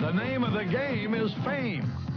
The name of the game is fame.